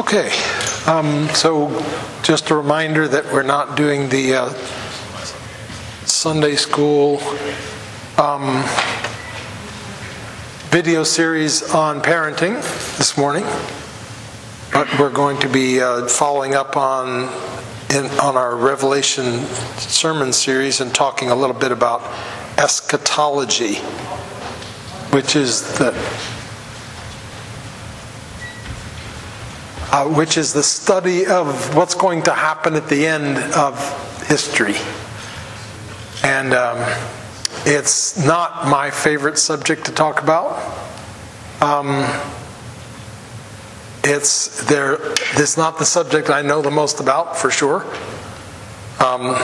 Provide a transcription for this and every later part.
Okay, um, so just a reminder that we're not doing the uh, Sunday school um, video series on parenting this morning, but we're going to be uh, following up on in, on our Revelation sermon series and talking a little bit about eschatology, which is the uh, which is the study of what's going to happen at the end of history. And um, it's not my favorite subject to talk about. Um, it's there. It's not the subject I know the most about for sure. Um,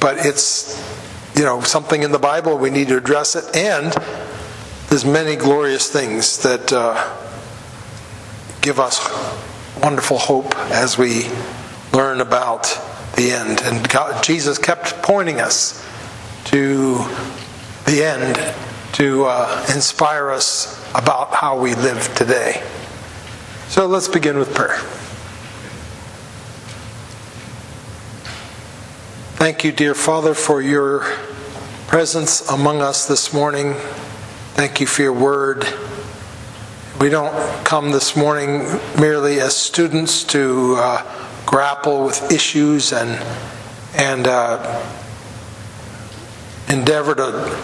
but it's you know something in the Bible we need to address it, and there's many glorious things that. Uh, give us wonderful hope as we learn about the end. And God, Jesus kept pointing us to the end to uh, inspire us about how we live today. So let's begin with prayer. Thank you, dear Father, for your presence among us this morning. Thank you for your word. We don't come this morning merely as students to uh, grapple with issues and and uh, endeavor to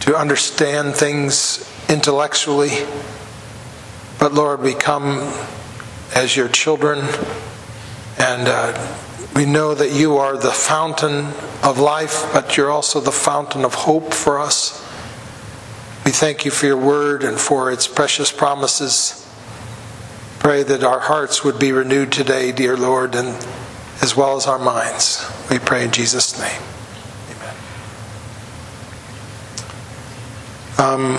to understand things intellectually. But Lord, we come as your children, and uh, we know that you are the fountain of life, but you're also the fountain of hope for us. We thank you for your word and for its precious promises. Pray that our hearts would be renewed today, dear Lord, and as well as our minds. We pray in Jesus' name. Amen. Um,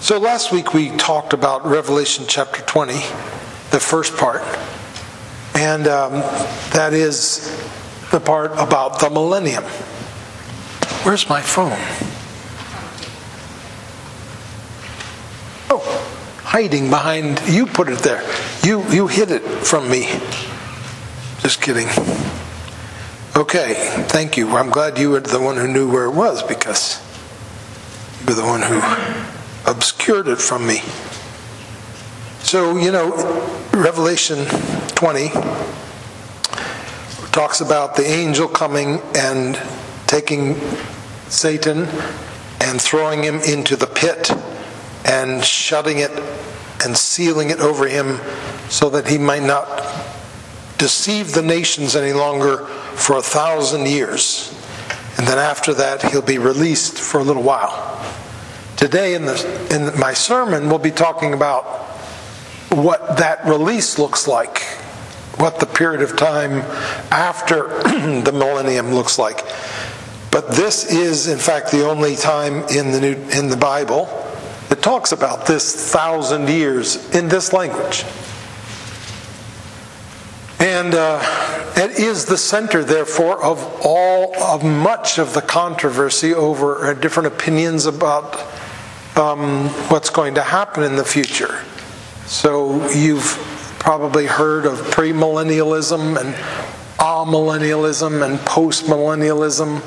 so last week we talked about Revelation chapter 20, the first part, and um, that is the part about the millennium. Where's my phone? Hiding behind you put it there. You you hid it from me. Just kidding. Okay thank you. I'm glad you were the one who knew where it was because you were the one who obscured it from me. So you know revelation 20 talks about the angel coming and taking satan and throwing him into the pit and shutting it and sealing it over him so that he might not deceive the nations any longer for a thousand years. And then after that, he'll be released for a little while. Today, in, the, in my sermon, we'll be talking about what that release looks like, what the period of time after the millennium looks like. But this is, in fact, the only time in the, New, in the Bible it talks about this thousand years in this language. And uh, it is the center, therefore, of all of much of the controversy over uh, different opinions about um, what's going to happen in the future. So you've probably heard of premillennialism and amillennialism and postmillennialism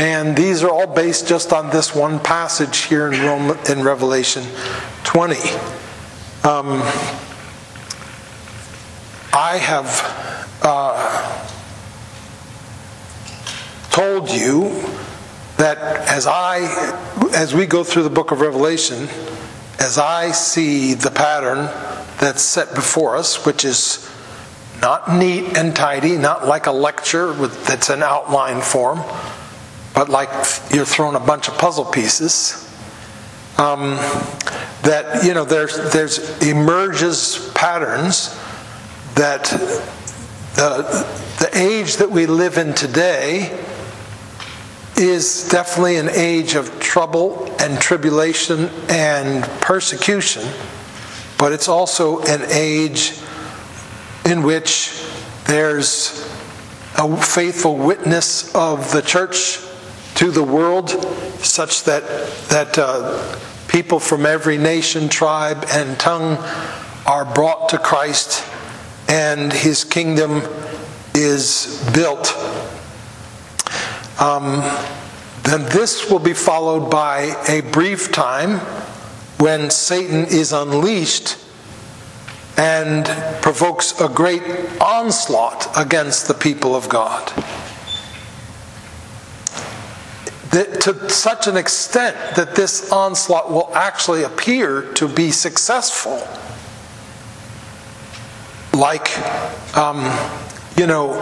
and these are all based just on this one passage here in, Rome, in Revelation 20. Um, I have uh, told you that as I, as we go through the book of Revelation, as I see the pattern that's set before us, which is not neat and tidy, not like a lecture with, that's an outline form, but like you're throwing a bunch of puzzle pieces. Um, that you know there's there's emerges patterns that the the age that we live in today is definitely an age of trouble and tribulation and persecution, but it's also an age in which there's a faithful witness of the church to the world such that that uh, people from every nation, tribe, and tongue are brought to Christ, and his kingdom is built. Um, then this will be followed by a brief time when Satan is unleashed and provokes a great onslaught against the people of God. That to such an extent that this onslaught will actually appear to be successful. Like, um, you know,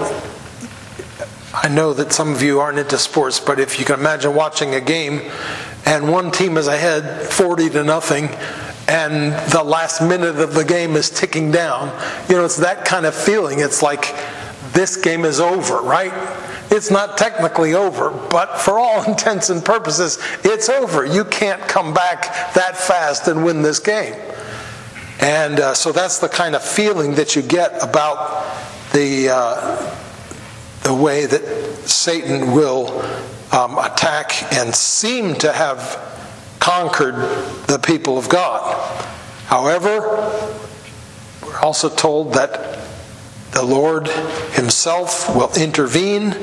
I know that some of you aren't into sports, but if you can imagine watching a game and one team is ahead 40 to nothing and the last minute of the game is ticking down, you know, it's that kind of feeling. It's like this game is over, right? It's not technically over, but for all intents and purposes, it's over. You can't come back that fast and win this game. And uh, so that's the kind of feeling that you get about the, uh, the way that Satan will um, attack and seem to have conquered the people of God. However, we're also told that the Lord Himself will intervene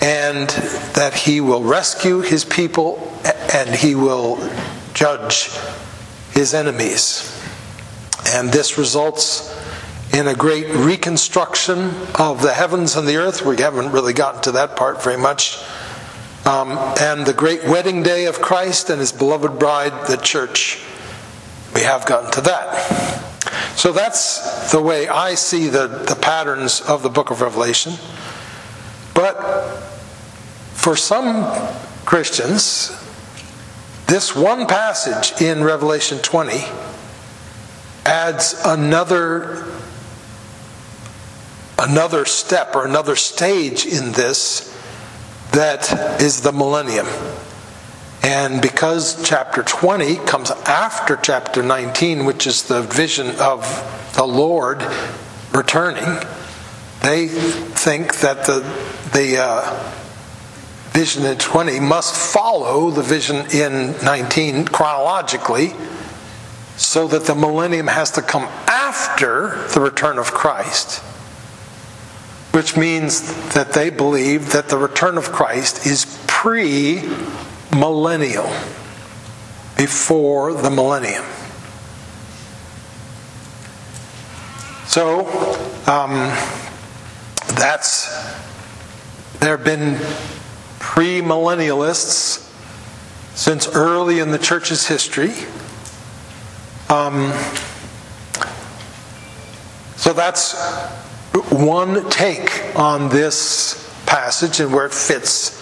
and that He will rescue His people and He will judge His enemies. And this results in a great reconstruction of the heavens and the earth. We haven't really gotten to that part very much. Um, and the great wedding day of Christ and his beloved bride, the church. We have gotten to that. So that's the way I see the, the patterns of the book of Revelation. But for some Christians, this one passage in Revelation 20 adds another another step or another stage in this that is the millennium. And because chapter 20 comes after chapter 19, which is the vision of the Lord returning, they think that the, the uh, vision in 20 must follow the vision in 19 chronologically, so that the millennium has to come after the return of Christ which means that they believe that the return of Christ is pre millennial, before the millennium. So, um, that's, there have been premillennialists since early in the church's history. Um, so that's one take on this passage and where it fits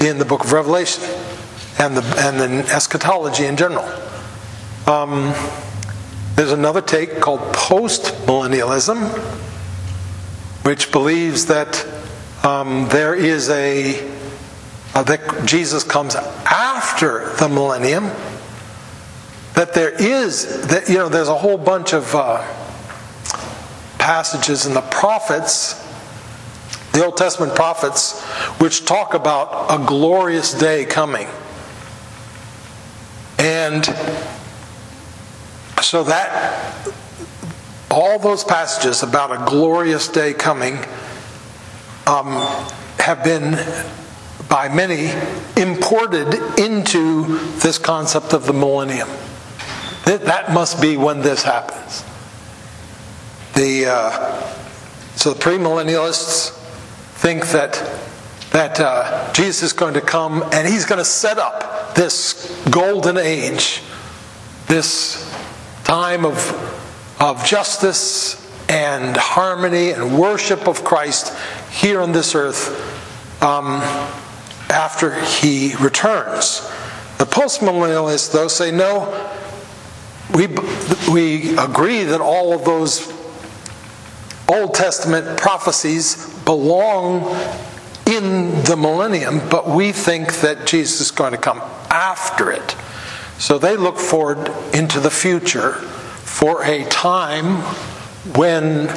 in the book of Revelation and the and the eschatology in general. Um, there's another take called post-millennialism, which believes that um, there is a uh, that Jesus comes after the millennium. That there is that you know there's a whole bunch of uh, passages in the prophets, the Old Testament prophets, which talk about a glorious day coming. And so that all those passages about a glorious day coming um, have been by many imported into this concept of the millennium. That must be when this happens. The, uh, so the premillennialists think that, that uh, Jesus is going to come and he's going to set up this golden age, this time of, of justice and harmony and worship of Christ here on this earth um, after he returns. The postmillennialists, though, say no, we, we agree that all of those Old Testament prophecies belong in the millennium, but we think that Jesus is going to come after it. So they look forward into the future for a time when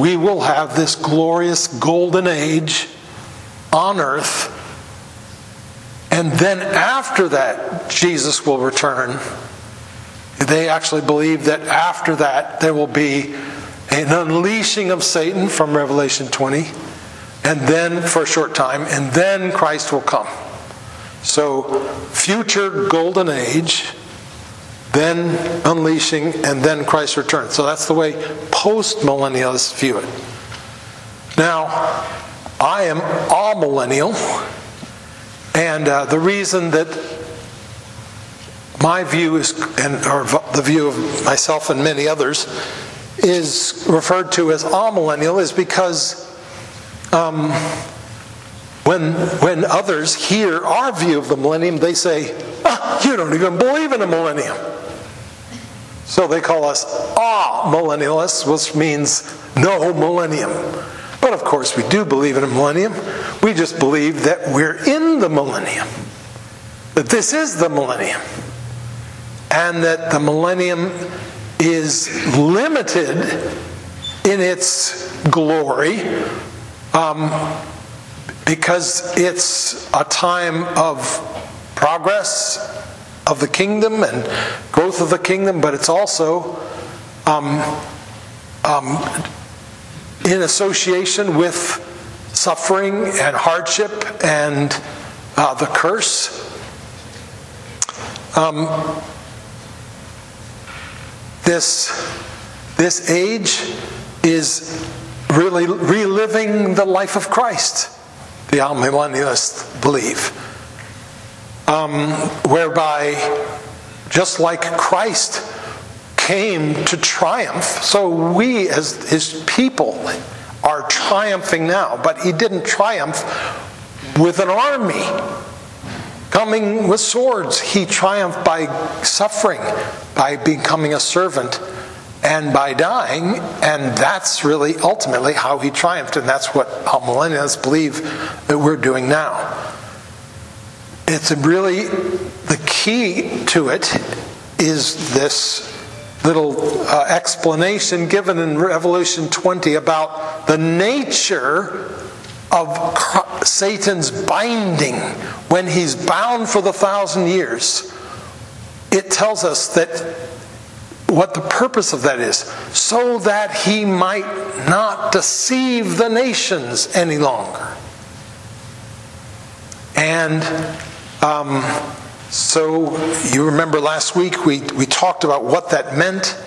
we will have this glorious golden age on earth And then after that, Jesus will return. They actually believe that after that, there will be an unleashing of Satan from Revelation 20, and then for a short time, and then Christ will come. So, future golden age, then unleashing, and then Christ's return. So that's the way post millennialists view it. Now, I am amillennial, and uh, the reason that my view is, and or the view of myself and many others, is referred to as amillennial is because um, when, when others hear our view of the millennium, they say, ah, You don't even believe in a millennium. So they call us ah millennialists, which means no millennium. But of course, we do believe in a millennium. We just believe that we're in the millennium, that this is the millennium, and that the millennium is limited in its glory um, because it's a time of progress of the kingdom and growth of the kingdom, but it's also um, um, in association with suffering and hardship and uh, the curse. Um, this, this age is really reliving the life of Christ, the amillennialists believe. Um, whereby, just like Christ came to triumph, so we as his people are triumphing now. But he didn't triumph with an army coming with swords. He triumphed by suffering, by becoming a servant, and by dying. And that's really ultimately how he triumphed. And that's what millennials believe that we're doing now. It's really the key to it is this little uh, explanation given in Revelation 20 about the nature of Satan's binding when he's bound for the thousand years. It tells us that what the purpose of that is so that he might not deceive the nations any longer. And um, so you remember last week we, we talked about what that meant.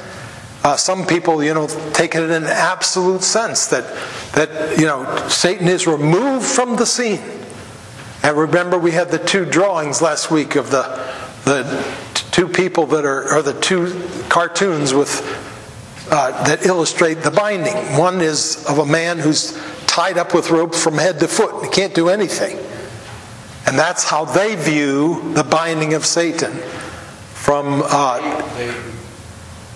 Uh, some people, you know, take it in an absolute sense that that you know Satan is removed from the scene. And remember, we had the two drawings last week of the the two people that are, or the two cartoons with uh, that illustrate the binding. One is of a man who's tied up with ropes from head to foot. He can't do anything. And that's how they view the binding of Satan from uh,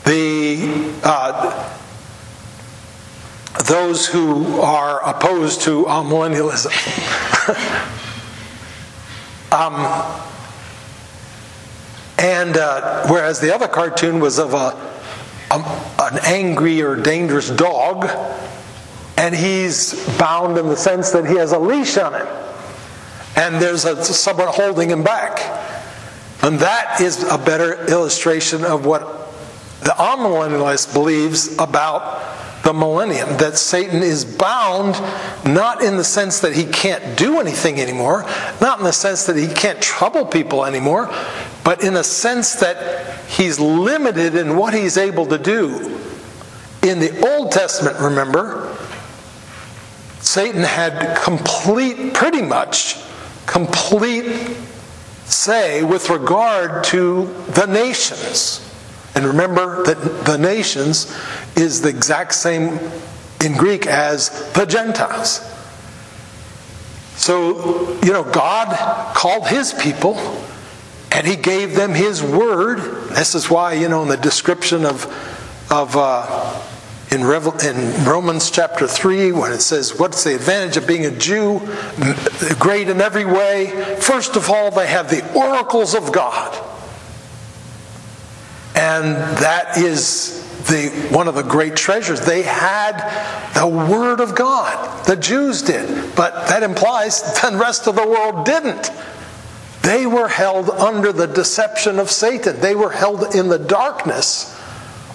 the uh, those who are opposed to millennialism. um, and uh, whereas the other cartoon was of a, a, an angry or dangerous dog, and he's bound in the sense that he has a leash on him and there's a, someone holding him back. And that is a better illustration of what the amillennialist believes about the millennium that Satan is bound not in the sense that he can't do anything anymore, not in the sense that he can't trouble people anymore, but in a sense that he's limited in what he's able to do. In the Old Testament, remember, Satan had complete, pretty much, complete say with regard to the nations. And remember that the nations is the exact same in Greek as the Gentiles. So, you know, God called his people and he gave them his word. This is why, you know, in the description of, of uh, in, Revel- in Romans chapter 3 when it says, What's the advantage of being a Jew? Great in every way. First of all, they have the oracles of God. And that is the, one of the great treasures. They had the Word of God. The Jews did. But that implies the rest of the world didn't. They were held under the deception of Satan. They were held in the darkness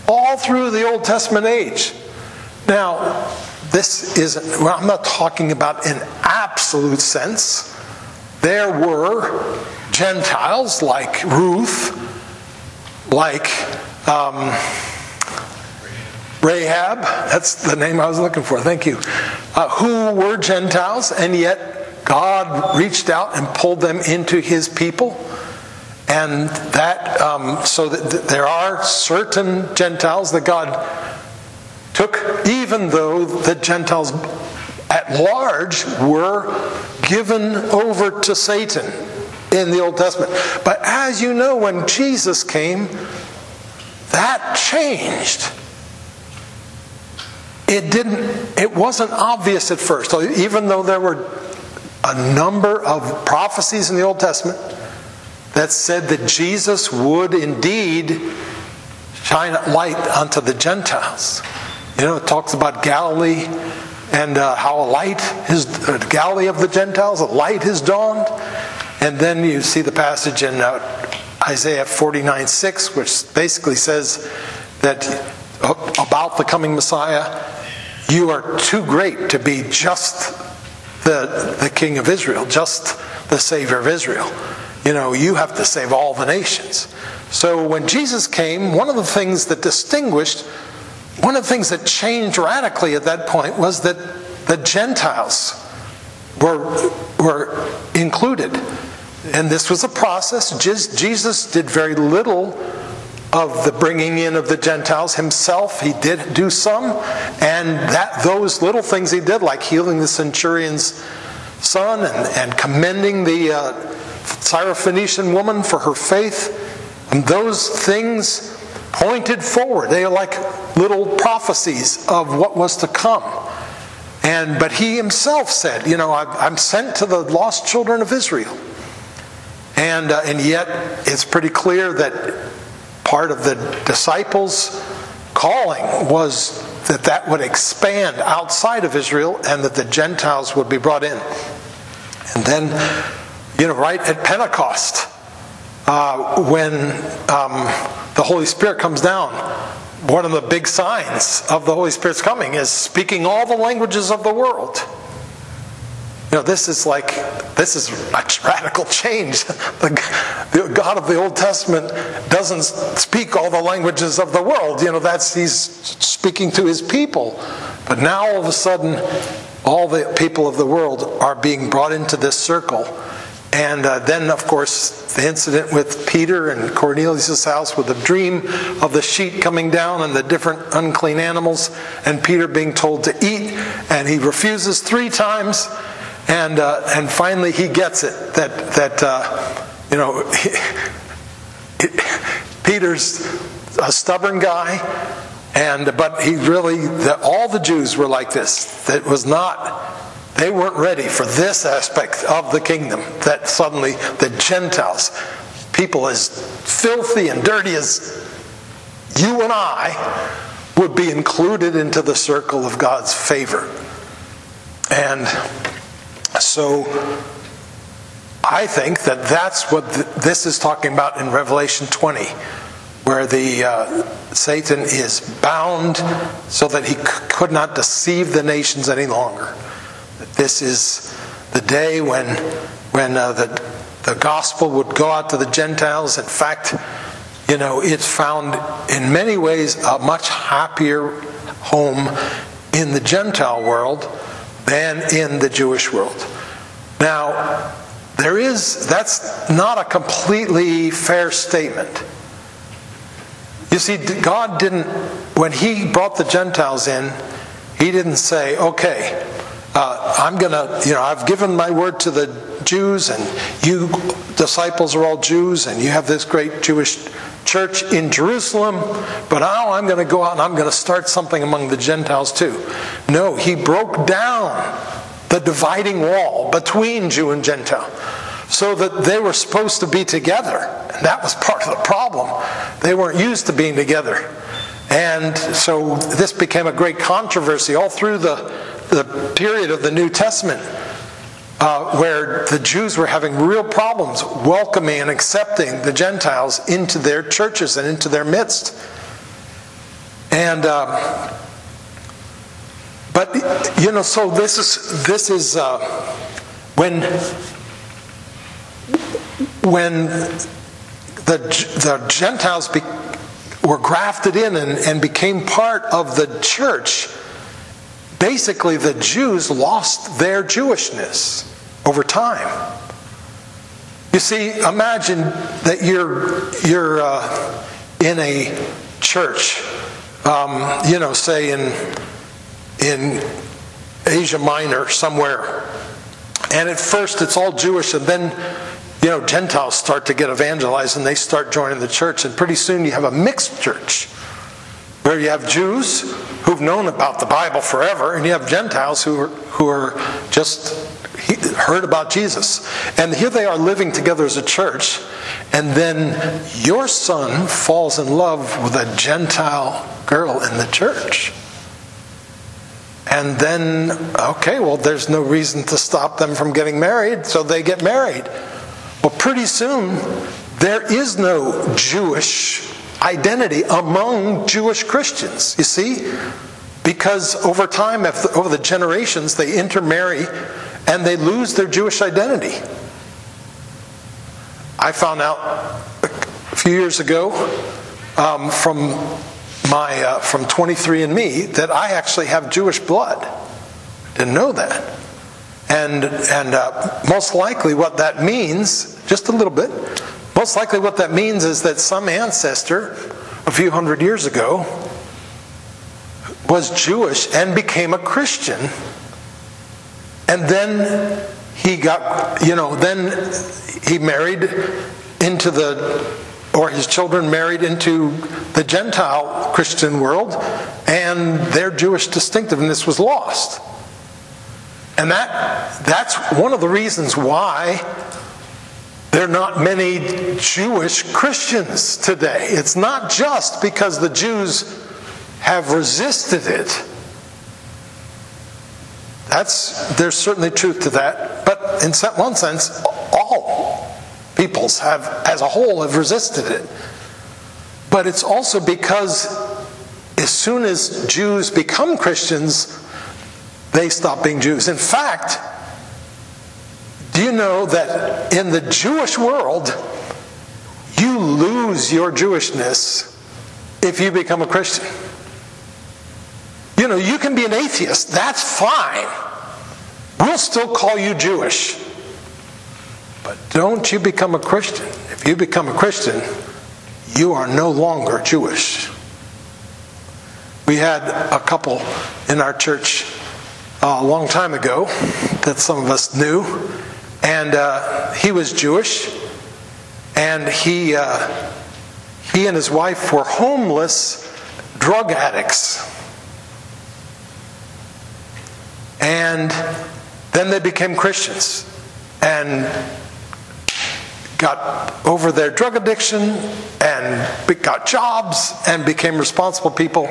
all through the Old Testament age. Now, this isn't, well, I'm not talking about in absolute sense. There were Gentiles like Ruth, like um, Rahab, that's the name I was looking for, thank you, uh, who were Gentiles, and yet God reached out and pulled them into his people. And that, um, so that there are certain Gentiles that God took, even though the Gentiles at large were given over to Satan in the Old Testament. But as you know, when Jesus came, that changed. It didn't, it wasn't obvious at first, even though there were a number of prophecies in the Old Testament that said that Jesus would indeed shine light unto the Gentiles. You know, it talks about Galilee and uh, how a light is uh, Galilee of the Gentiles, a light has dawned. And then you see the passage in uh, Isaiah 49 6, which basically says that uh, about the coming Messiah, you are too great to be just the, the King of Israel, just the Savior of Israel. You know, you have to save all the nations. So when Jesus came, one of the things that distinguished, one of the things that changed radically at that point was that the Gentiles were, were included. And this was a process. Jesus did very little of the bringing in of the Gentiles himself. He did do some, and that those little things he did, like healing the centurion's son and, and commending the uh, Syrophoenician woman for her faith, and those things pointed forward. They are like little prophecies of what was to come. And but he himself said, you know, I'm sent to the lost children of Israel. And, uh, and yet, it's pretty clear that part of the disciples' calling was that that would expand outside of Israel and that the Gentiles would be brought in. And then, you know, right at Pentecost, uh, when um, the Holy Spirit comes down, one of the big signs of the Holy Spirit's coming is speaking all the languages of the world. You know, this is like, this is a radical change. The, God of the Old Testament doesn't speak all the languages of the world. You know, that's, he's speaking to his people. But now all of a sudden, all the people of the world are being brought into this circle. And uh, then, of course, the incident with Peter and Cornelius' house with the dream of the sheet coming down and the different unclean animals, and Peter being told to eat, and he refuses three times and uh, and finally he gets it that that uh, you know Peter's a stubborn guy, and but he really all the Jews were like this. That was not they weren't ready for this aspect of the kingdom. That suddenly the Gentiles, people as filthy and dirty as you and I, would be included into the circle of God's favor. And so I think that that's what this is talking about in Revelation 20, where the uh, Satan is bound so that he c- could not deceive the nations any longer. This is the day when when uh, the the gospel would go out to the Gentiles. In fact, you know, it's found in many ways a much happier home in the Gentile world than in the Jewish world. Now, there is, that's not a completely fair statement. You see, God didn't, when He brought the Gentiles in, He didn't say, okay, uh, I'm going to, you know, I've given my word to the Jews, and you disciples are all Jews, and you have this great Jewish church in Jerusalem, but now I'm going to go out and I'm going to start something among the Gentiles too. No, he broke down the dividing wall between Jew and Gentile so that they were supposed to be together. And that was part of the problem. They weren't used to being together. And so this became a great controversy all through the, the period of the New Testament. Uh, where the Jews were having real problems welcoming and accepting the Gentiles into their churches and into their midst. And um, but you know, so this is this is uh, when when the the Gentiles be, were grafted in and, and became part of the church. Basically, the Jews lost their Jewishness over time. You see, imagine that you're you're uh, in a church, um, you know, say in in Asia Minor somewhere, and at first it's all Jewish, and then you know Gentiles start to get evangelized, and they start joining the church, and pretty soon you have a mixed church where you have Jews who've known about the Bible forever, and you have Gentiles who are who are just heard about Jesus. And here they are living together as a church, and then your son falls in love with a Gentile girl in the church. And then, okay, well, there's no reason to stop them from getting married, so they get married. Well, pretty soon, there is no Jewish identity among Jewish Christians, you see? Because over time, over the generations, they intermarry and they lose their Jewish identity. I found out a few years ago um, from my uh, from 23andMe that I actually have Jewish blood. Didn't know that, and and uh, most likely what that means, just a little bit, most likely what that means is that some ancestor a few hundred years ago was Jewish and became a Christian and then he got, you know, then he married into the, or his children married into the Gentile Christian world, and their Jewish distinctiveness was lost. And that, that's one of the reasons why there are not many Jewish Christians today. It's not just because the Jews have resisted it that's, there's certainly truth to that. But in one sense, all peoples have, as a whole, have resisted it. But it's also because as soon as Jews become Christians, they stop being Jews. In fact, do you know that in the Jewish world, you lose your Jewishness if you become a Christian? You know, you can be an atheist, that's fine. We'll still call you Jewish. But don't you become a Christian. If you become a Christian, you are no longer Jewish. We had a couple in our church uh, a long time ago that some of us knew, and uh, he was Jewish, and he uh, he and his wife were homeless drug addicts. And then they became Christians and got over their drug addiction and got jobs and became responsible people.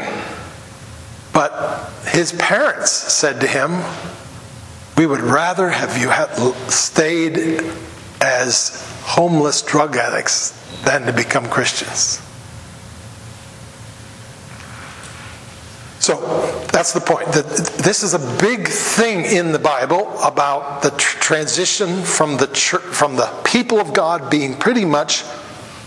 But his parents said to him, We would rather have you stayed as homeless drug addicts than to become Christians. So that's the point. This is a big thing in the Bible about the transition from the church, from the people of God being pretty much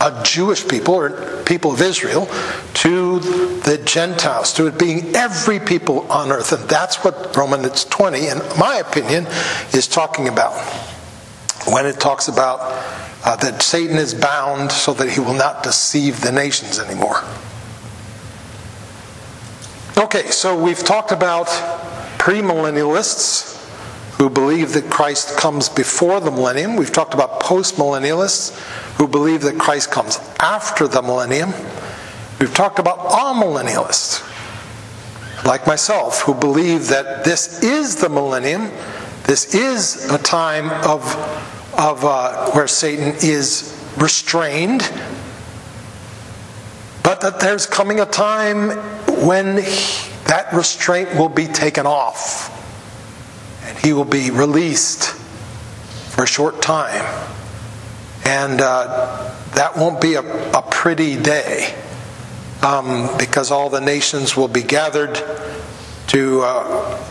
a Jewish people or people of Israel to the Gentiles, to it being every people on earth. And that's what Romans 20, in my opinion, is talking about. When it talks about uh, that Satan is bound so that he will not deceive the nations anymore. Okay, so we've talked about premillennialists who believe that Christ comes before the millennium. We've talked about postmillennialists who believe that Christ comes after the millennium. We've talked about amillennialists, like myself, who believe that this is the millennium. This is a time of, of uh, where Satan is restrained but that there's coming a time when that restraint will be taken off and he will be released for a short time. And uh, that won't be a, a pretty day um, because all the nations will be gathered to uh,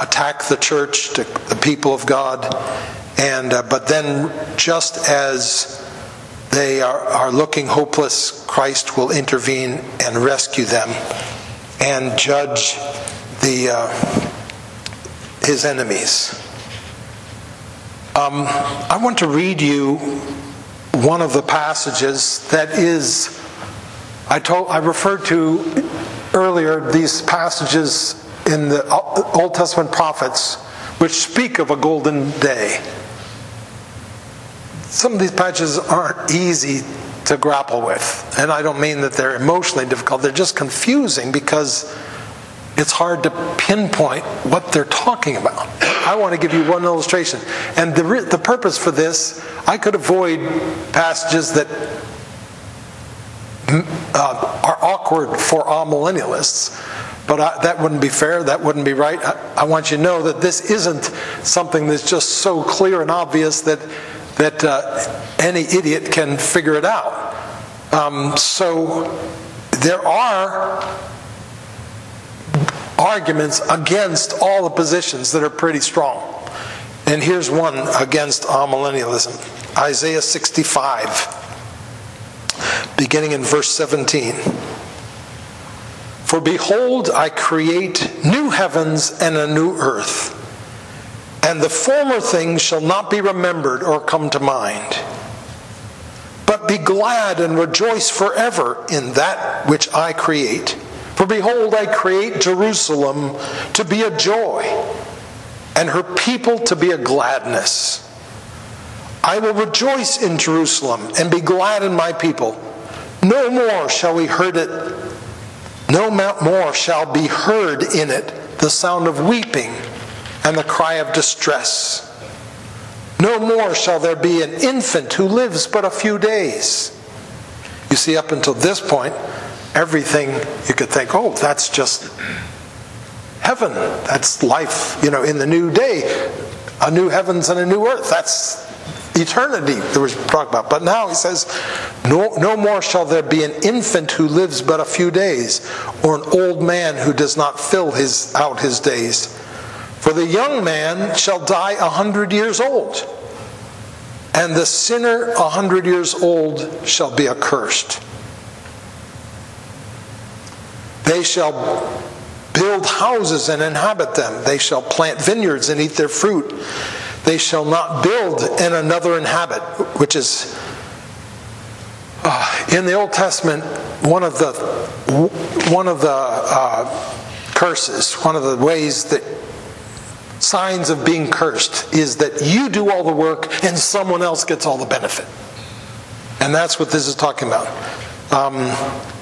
attack the church, to the people of God. And, uh, but then, just as they are, are looking hopeless, Christ will intervene and rescue them and judge the, uh, his enemies. Um, I want to read you one of the passages that is, I, told, I referred to earlier these passages in the Old Testament prophets which speak of a golden day. Some of these passages aren't easy to grapple with. And I don't mean that they're emotionally difficult, they're just confusing because it's hard to pinpoint what they're talking about. I want to give you one illustration. And the, the purpose for this, I could avoid passages that uh, are awkward for amillennialists. But I, that wouldn't be fair. That wouldn't be right. I, I, want you to know that this isn't something that's just so clear and obvious that that uh, any idiot can figure it out. Um, so there are arguments against all the positions that are pretty strong. And here's one against amillennialism Isaiah 65 beginning in verse 17. For behold, I create new heavens and a new earth, and the former things shall not be remembered or come to mind. But be glad and rejoice forever in that which I create. For behold, I create Jerusalem to be a joy, and her people to be a gladness. I will rejoice in Jerusalem and be glad in my people. No more shall we heard it, no more shall be heard in it the sound of weeping and the cry of distress. No more shall there be an infant who lives but a few days. You see, up until this point, everything you could think, oh, that's just heaven. That's life, you know, in the new day, a new heavens and a new earth. That's eternity that we're talking about. But now he says, no, no more shall there be an infant who lives but a few days, or an old man who does not fill his, out his days. For the young man shall die a hundred years old, and the sinner a hundred years old shall be accursed. They shall build houses and inhabit them. They shall plant vineyards and eat their fruit. They shall not build and another inhabit, which is uh, in the Old Testament one of the one of the uh, curses, one of the ways that signs of being cursed is that you do all the work and someone else gets all the benefit. And that's what this is talking about. Um,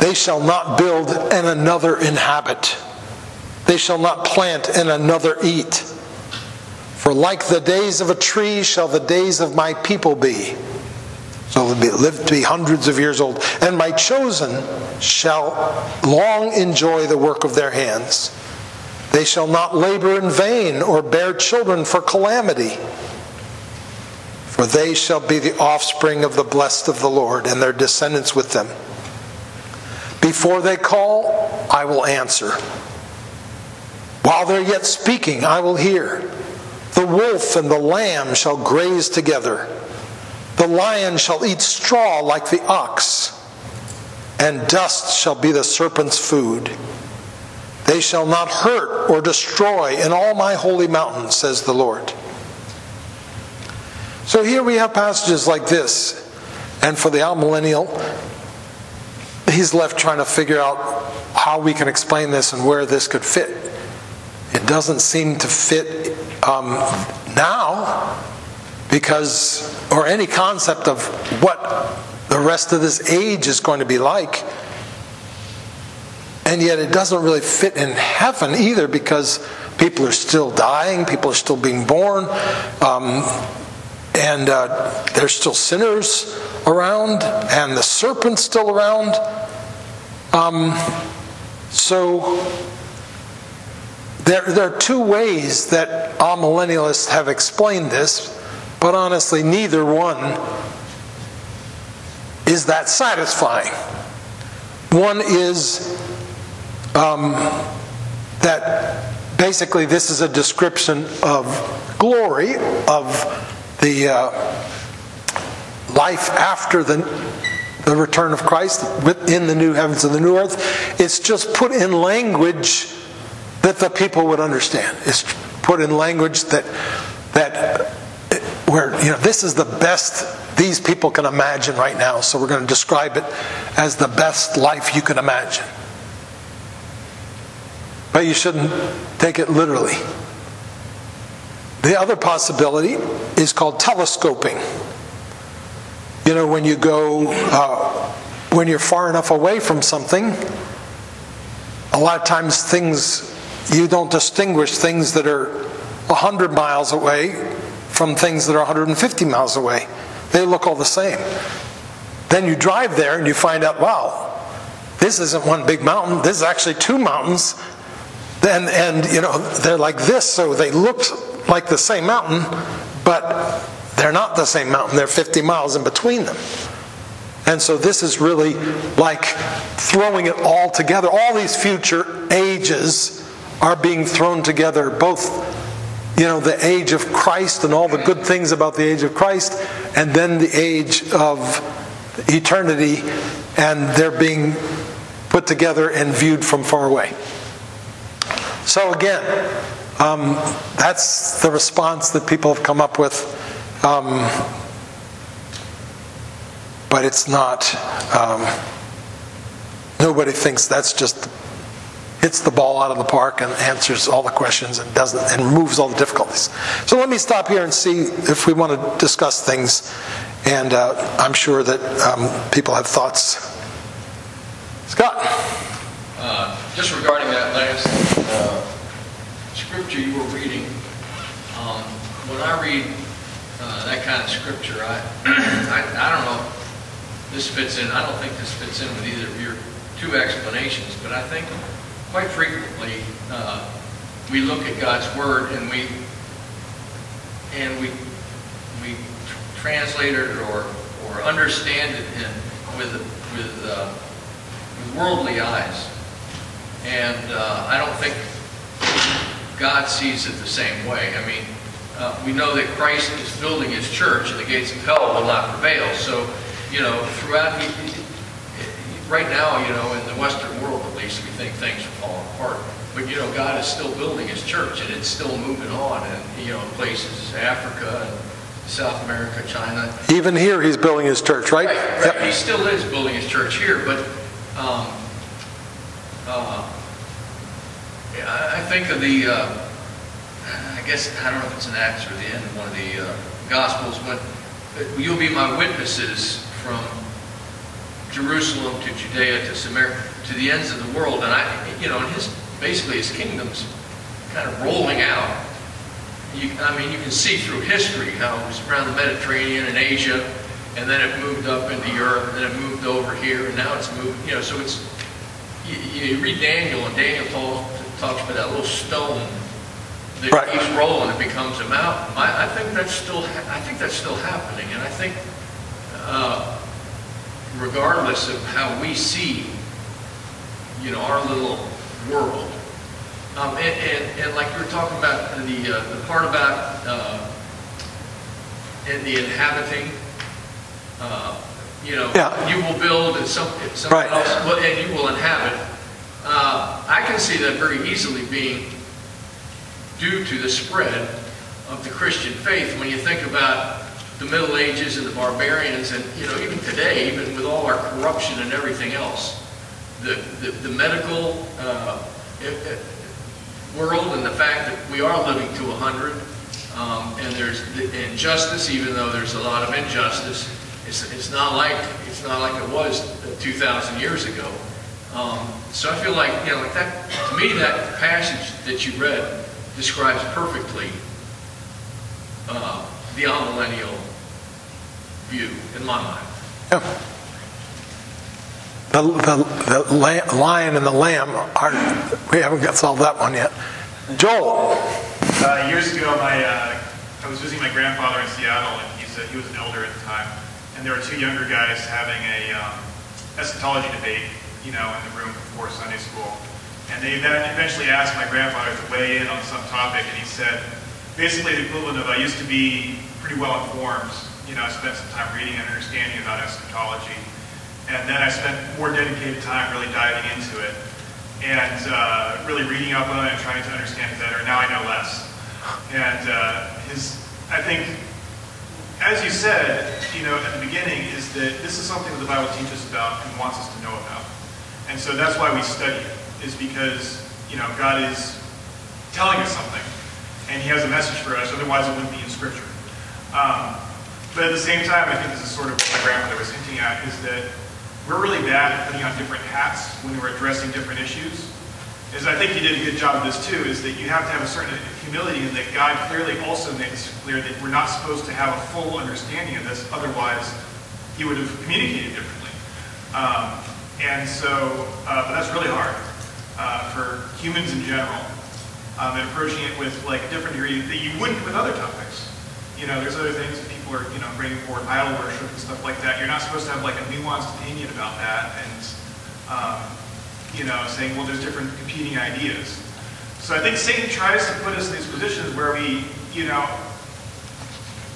they shall not build and another inhabit. They shall not plant and another eat. For like the days of a tree shall the days of my people be. So they'll live to be hundreds of years old. And my chosen shall long enjoy the work of their hands. They shall not labor in vain or bear children for calamity. For they shall be the offspring of the blessed of the Lord, and their descendants with them. Before they call, I will answer. While they're yet speaking, I will hear. The wolf and the lamb shall graze together. The lion shall eat straw like the ox, and dust shall be the serpent's food. They shall not hurt or destroy in all my holy mountain, says the Lord. So here we have passages like this. And for the amillennial, he's left trying to figure out how we can explain this and where this could fit. It doesn't seem to fit um, now because, or any concept of what the rest of this age is going to be like. And yet it doesn't really fit in heaven either because people are still dying, people are still being born, um, and uh, there's still sinners around, and the serpent's still around. Um, so there, there are two ways that amillennialists have explained this, but honestly, neither one is that satisfying. One is um, that basically this is a description of glory, of the uh, life after the, the return of Christ in the new heavens and the new earth. It's just put in language that the people would understand. It's put in language that that where you know this is the best these people can imagine right now. So we're going to describe it as the best life you can imagine. But you shouldn't take it literally. The other possibility is called telescoping. You know, when you go, uh, when you're far enough away from something, a lot of times things, you don't distinguish things that are 100 miles away from things that are 150 miles away. They look all the same. Then you drive there and you find out, wow, this isn't one big mountain. This is actually two mountains. And, and you know, they're like this, so they look like the same mountain, but they're not the same mountain. They're 50 miles in between them. And so this is really like throwing it all together. All these future ages are being thrown together, both you know, the age of Christ and all the good things about the age of Christ, and then the age of eternity, and they're being put together and viewed from far away. So, again, um, that's the response that people have come up with. Um, but it's not, um, nobody thinks that's just hits the ball out of the park and answers all the questions and doesn't and removes all the difficulties. So let me stop here and see if we want to discuss things. And uh, I'm sure that um, people have thoughts. Scott. Uh, just regarding that last uh, scripture you were reading, um, when I read uh, that kind of scripture, I, I, I don't know this fits in. I don't think this fits in with either of your two explanations, but I think quite frequently uh, we look at God's word and we and we we translate it or or understand it in, with with, uh, with worldly eyes, and uh, I don't think God sees it the same way. I mean, uh, we know that Christ is building His church, and the gates of hell will not prevail. So, you know, throughout right now, you know, in the Western world at least, we think things are falling apart. But you know, God is still building His church, and it's still moving on. And you know, places Africa and South America, China. Even here, He's building His church, right? Right. right. Yep. He still is building His church here, but um, uh, I think of the. Uh, I guess I don't know if it's an Acts or the end of one of the uh, Gospels, but you'll be my witnesses from Jerusalem to Judea to Samaria to the ends of the world. And I, you know, his basically his kingdom's kind of rolling out. You, I mean, you can see through history how it was around the Mediterranean and Asia, and then it moved up into Europe, and then it moved over here, and now it's moved. You know, so it's you, you read Daniel, and Daniel talks, talks about that little stone that right. keeps rolling and becomes a mountain. I, I, think that's still I think that's still happening, and I think. Uh, regardless of how we see, you know, our little world. Um, and, and, and, like you were talking about the, uh, the part about uh, and the inhabiting, uh, you know, yeah. you will build and some, someone right. else, and you will inhabit. Uh, I can see that very easily being due to the spread of the Christian faith. When you think about the Middle Ages and the barbarians, and you know, even today, even with all our corruption and everything else, the the, the medical uh, world and the fact that we are living to 100, um, and there's the injustice, even though there's a lot of injustice. It's, it's not like it's not like it was 2,000 years ago. Um, so I feel like you know, like that. To me, that passage that you read describes perfectly uh, the amillennial view in my mind. Yeah. The, the, the lion and the lamb are, we haven't got solved that one yet. Joel. Uh, years ago, my uh, I was visiting my grandfather in Seattle, and he's a, he was an elder at the time. And there were two younger guys having a um, eschatology debate, you know, in the room before Sunday school. And they eventually asked my grandfather to weigh in on some topic, and he said, basically the equivalent of I used to be pretty well informed. You know, I spent some time reading and understanding about eschatology. And then I spent more dedicated time really diving into it and uh, really reading up on it and trying to understand it better. Now I know less. And uh, his, I think, as you said, you know, at the beginning, is that this is something that the Bible teaches about and wants us to know about. And so that's why we study it, is because, you know, God is telling us something and he has a message for us, otherwise it wouldn't be in Scripture. Um, but at the same time, I think this is sort of what my grandmother was hinting at, is that we're really bad at putting on different hats when we're addressing different issues. Is I think you did a good job of this too, is that you have to have a certain humility and that God clearly also makes clear that we're not supposed to have a full understanding of this, otherwise he would have communicated differently. Um, and so, uh, but that's really hard uh, for humans in general um, and approaching it with like a different degree that you wouldn't with other topics. You know, there's other things that people are, you know, bringing forward, idol worship and stuff like that. You're not supposed to have like a nuanced opinion about that and, um, you know, saying, well, there's different competing ideas. So I think Satan tries to put us in these positions where we, you know,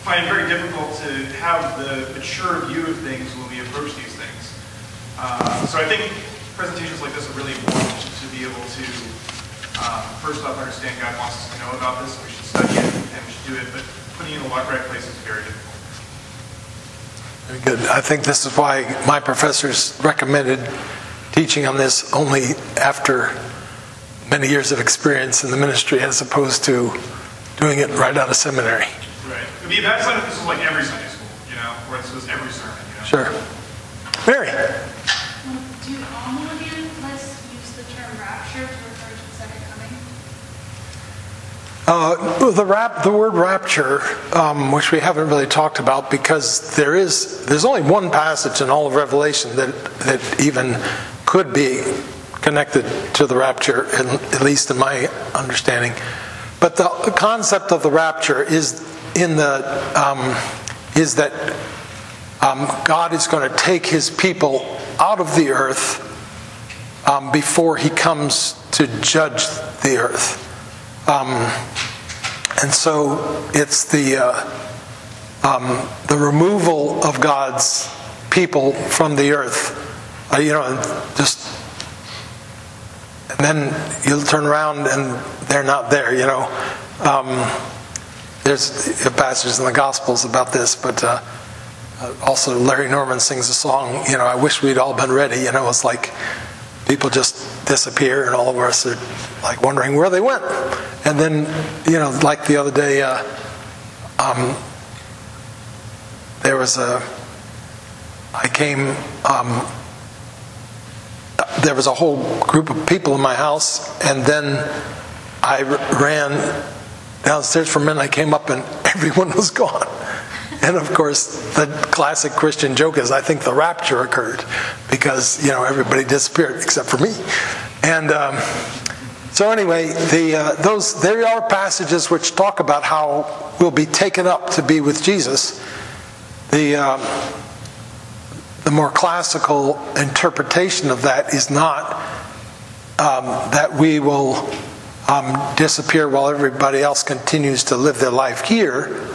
find it very difficult to have the mature view of things when we approach these. Uh, so I think presentations like this are really important to be able to um, first off, understand God wants us to know about this, we should study it, and we should do it, but putting it in the right place is very difficult. Very good. I think this is why my professors recommended teaching on this only after many years of experience in the ministry as opposed to doing it right out of seminary. Right. It would be a bad sign if this was like every Sunday school, you know, where this was every sermon, you know? Sure. Mary. Do amillennialists use the term rapture to refer to the second coming? Uh, the rap, the word rapture, um, which we haven't really talked about, because there is there's only one passage in all of Revelation that that even could be connected to the rapture, at, at least in my understanding. But the concept of the rapture is in the um, is that um, God is going to take His people out of the earth um, before He comes to judge the earth. Um, and so it's the uh, um, the removal of God's people from the earth. Uh, you know, just and then you'll turn around and they're not there. You know, um, there's passages in the Gospels about this, but. Uh, also, Larry Norman sings a song, you know, I wish we'd all been ready. You know, it's like people just disappear and all of us are like wondering where they went. And then, you know, like the other day, uh, um, there was a, I came, um, there was a whole group of people in my house, and then I ran downstairs for a minute. I came up, and everyone was gone. And of course, the classic Christian joke is, I think the rapture occurred because you know everybody disappeared except for me. And um, so anyway, the uh, those there are passages which talk about how we'll be taken up to be with Jesus. The um, the more classical interpretation of that is not um, that we will um, disappear while everybody else continues to live their life here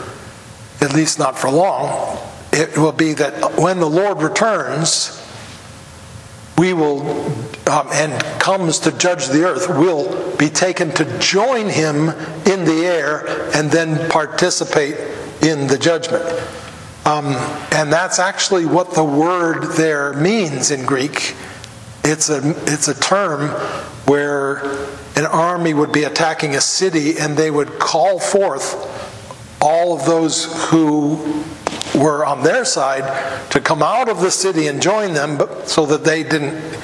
at least not for long, it will be that when the Lord returns, we will, um, and comes to judge the earth, will be taken to join him in the air and then participate in the judgment. Um, and that's actually what the word there means in Greek. It's a, it's a term where an army would be attacking a city and they would call forth all of those who were on their side to come out of the city and join them so that they didn't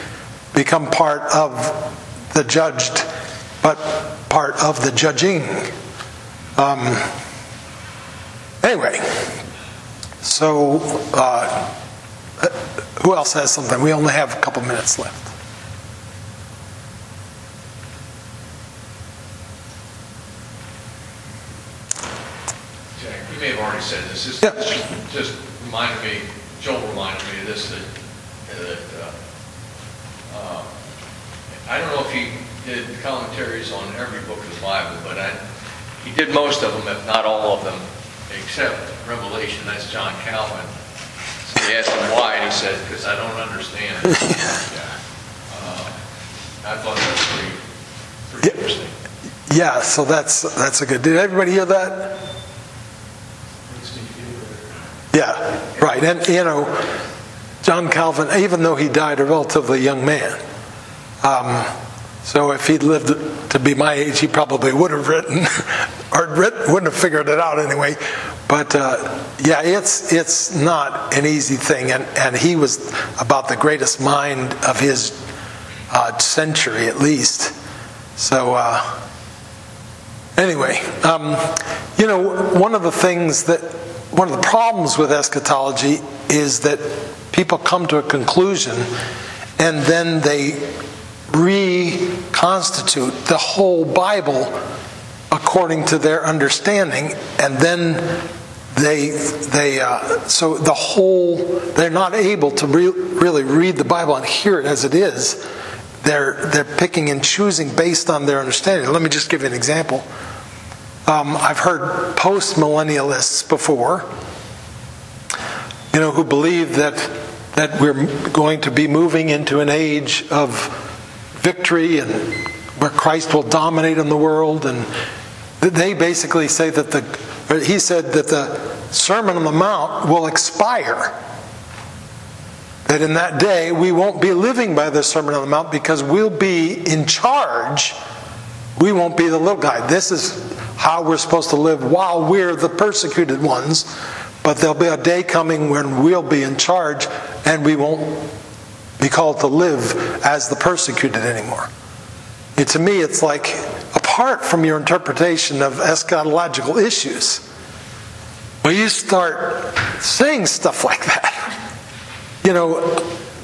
become part of the judged, but part of the judging. Um, anyway, so uh, who else has something? We only have a couple minutes left. you may have already said this, this Yeah. just- just reminded me, Joel reminded me of this, that, that, uh, uh, I don't know if he did commentaries on every book of the Bible, but I, he did most of them, if not all of them, except Revelation, that's John Calvin. So he asked him why, and he said, because I don't understand. Uh, I thought that was pretty, pretty Yeah. interesting. Yeah, so that's, that's a good, did everybody hear that? Yeah, right, and, you know, John Calvin, even though he died a relatively young man, um, so if he'd lived to be my age, he probably would have written, or writ, wouldn't have figured it out anyway. But uh, yeah, it's it's not an easy thing, and and he was about the greatest mind of his uh, century, at least. So. Uh, Anyway, um, you know, one of the things that, one of the problems with eschatology is that people come to a conclusion and then they reconstitute the whole Bible according to their understanding, and then they they uh, so the whole they're not able to re- really read the Bible and hear it as it is. They're they're picking and choosing based on their understanding. Let me just give you an example. Um, I've heard post millennialists before, you know, who believe that that we're going to be moving into an age of victory and where Christ will dominate in the world, and they basically say that the he said that the Sermon on the Mount will expire. That in that day we won't be living by the Sermon on the Mount because we'll be in charge. We won't be the little guy. This is how we're supposed to live while we're the persecuted ones. But there'll be a day coming when we'll be in charge and we won't be called to live as the persecuted anymore. To me, it's like apart from your interpretation of eschatological issues, when you start saying stuff like that, you know,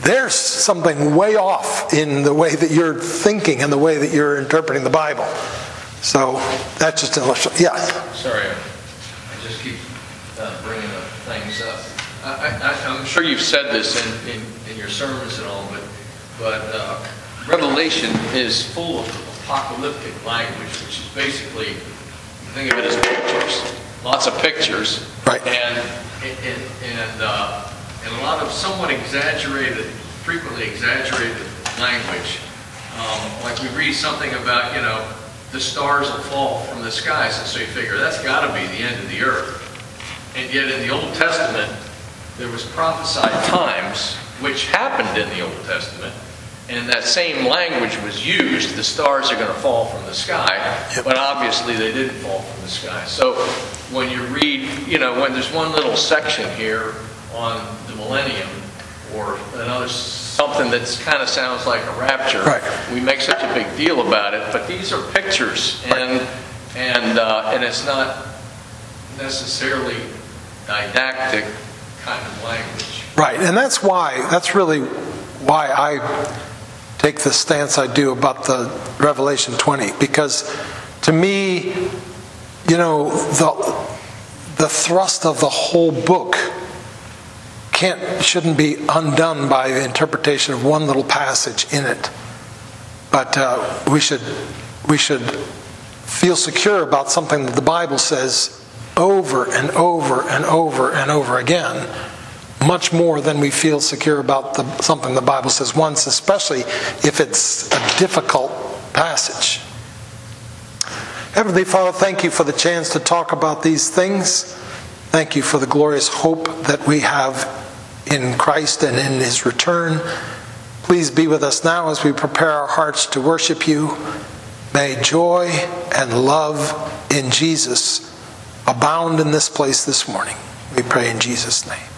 there's something way off in the way that you're thinking and the way that you're interpreting the Bible. So that's just an illustration. Yeah. Sorry, I just keep uh, bringing up things up. I, I, I'm sure you've said this in, in, in your sermons and all, but, but uh, Revelation is full of apocalyptic language, which is basically, think of it as pictures, lots of pictures. Right. And, and, and, uh, and a lot of somewhat exaggerated, frequently exaggerated language. Um, like we read something about, you know, the stars will fall from the skies, and so you figure that's got to be the end of the earth. And yet in the Old Testament, there was prophesied times which happened in the Old Testament, and that same language was used. The stars are going to fall from the sky, but obviously they didn't fall from the sky. So when you read, you know, when there's one little section here on the millennium, or another something that kind of sounds like a rapture, Right. we make such a big deal about it. But these are pictures, and and uh, and it's not necessarily didactic kind of language. Right, and that's why, that's really why I take the stance I do about the Revelation 20, because to me, you know, the, the thrust of the whole book can't, shouldn't be undone by the interpretation of one little passage in it. But uh, we should, we should feel secure about something that the Bible says over and over and over and over again, much more than we feel secure about the, something the Bible says once, especially if it's a difficult passage. Heavenly Father, thank you for the chance to talk about these things. Thank you for the glorious hope that we have in Christ and in his return. Please be with us now as we prepare our hearts to worship you. May joy and love in Jesus abound in this place this morning. We pray in Jesus' name.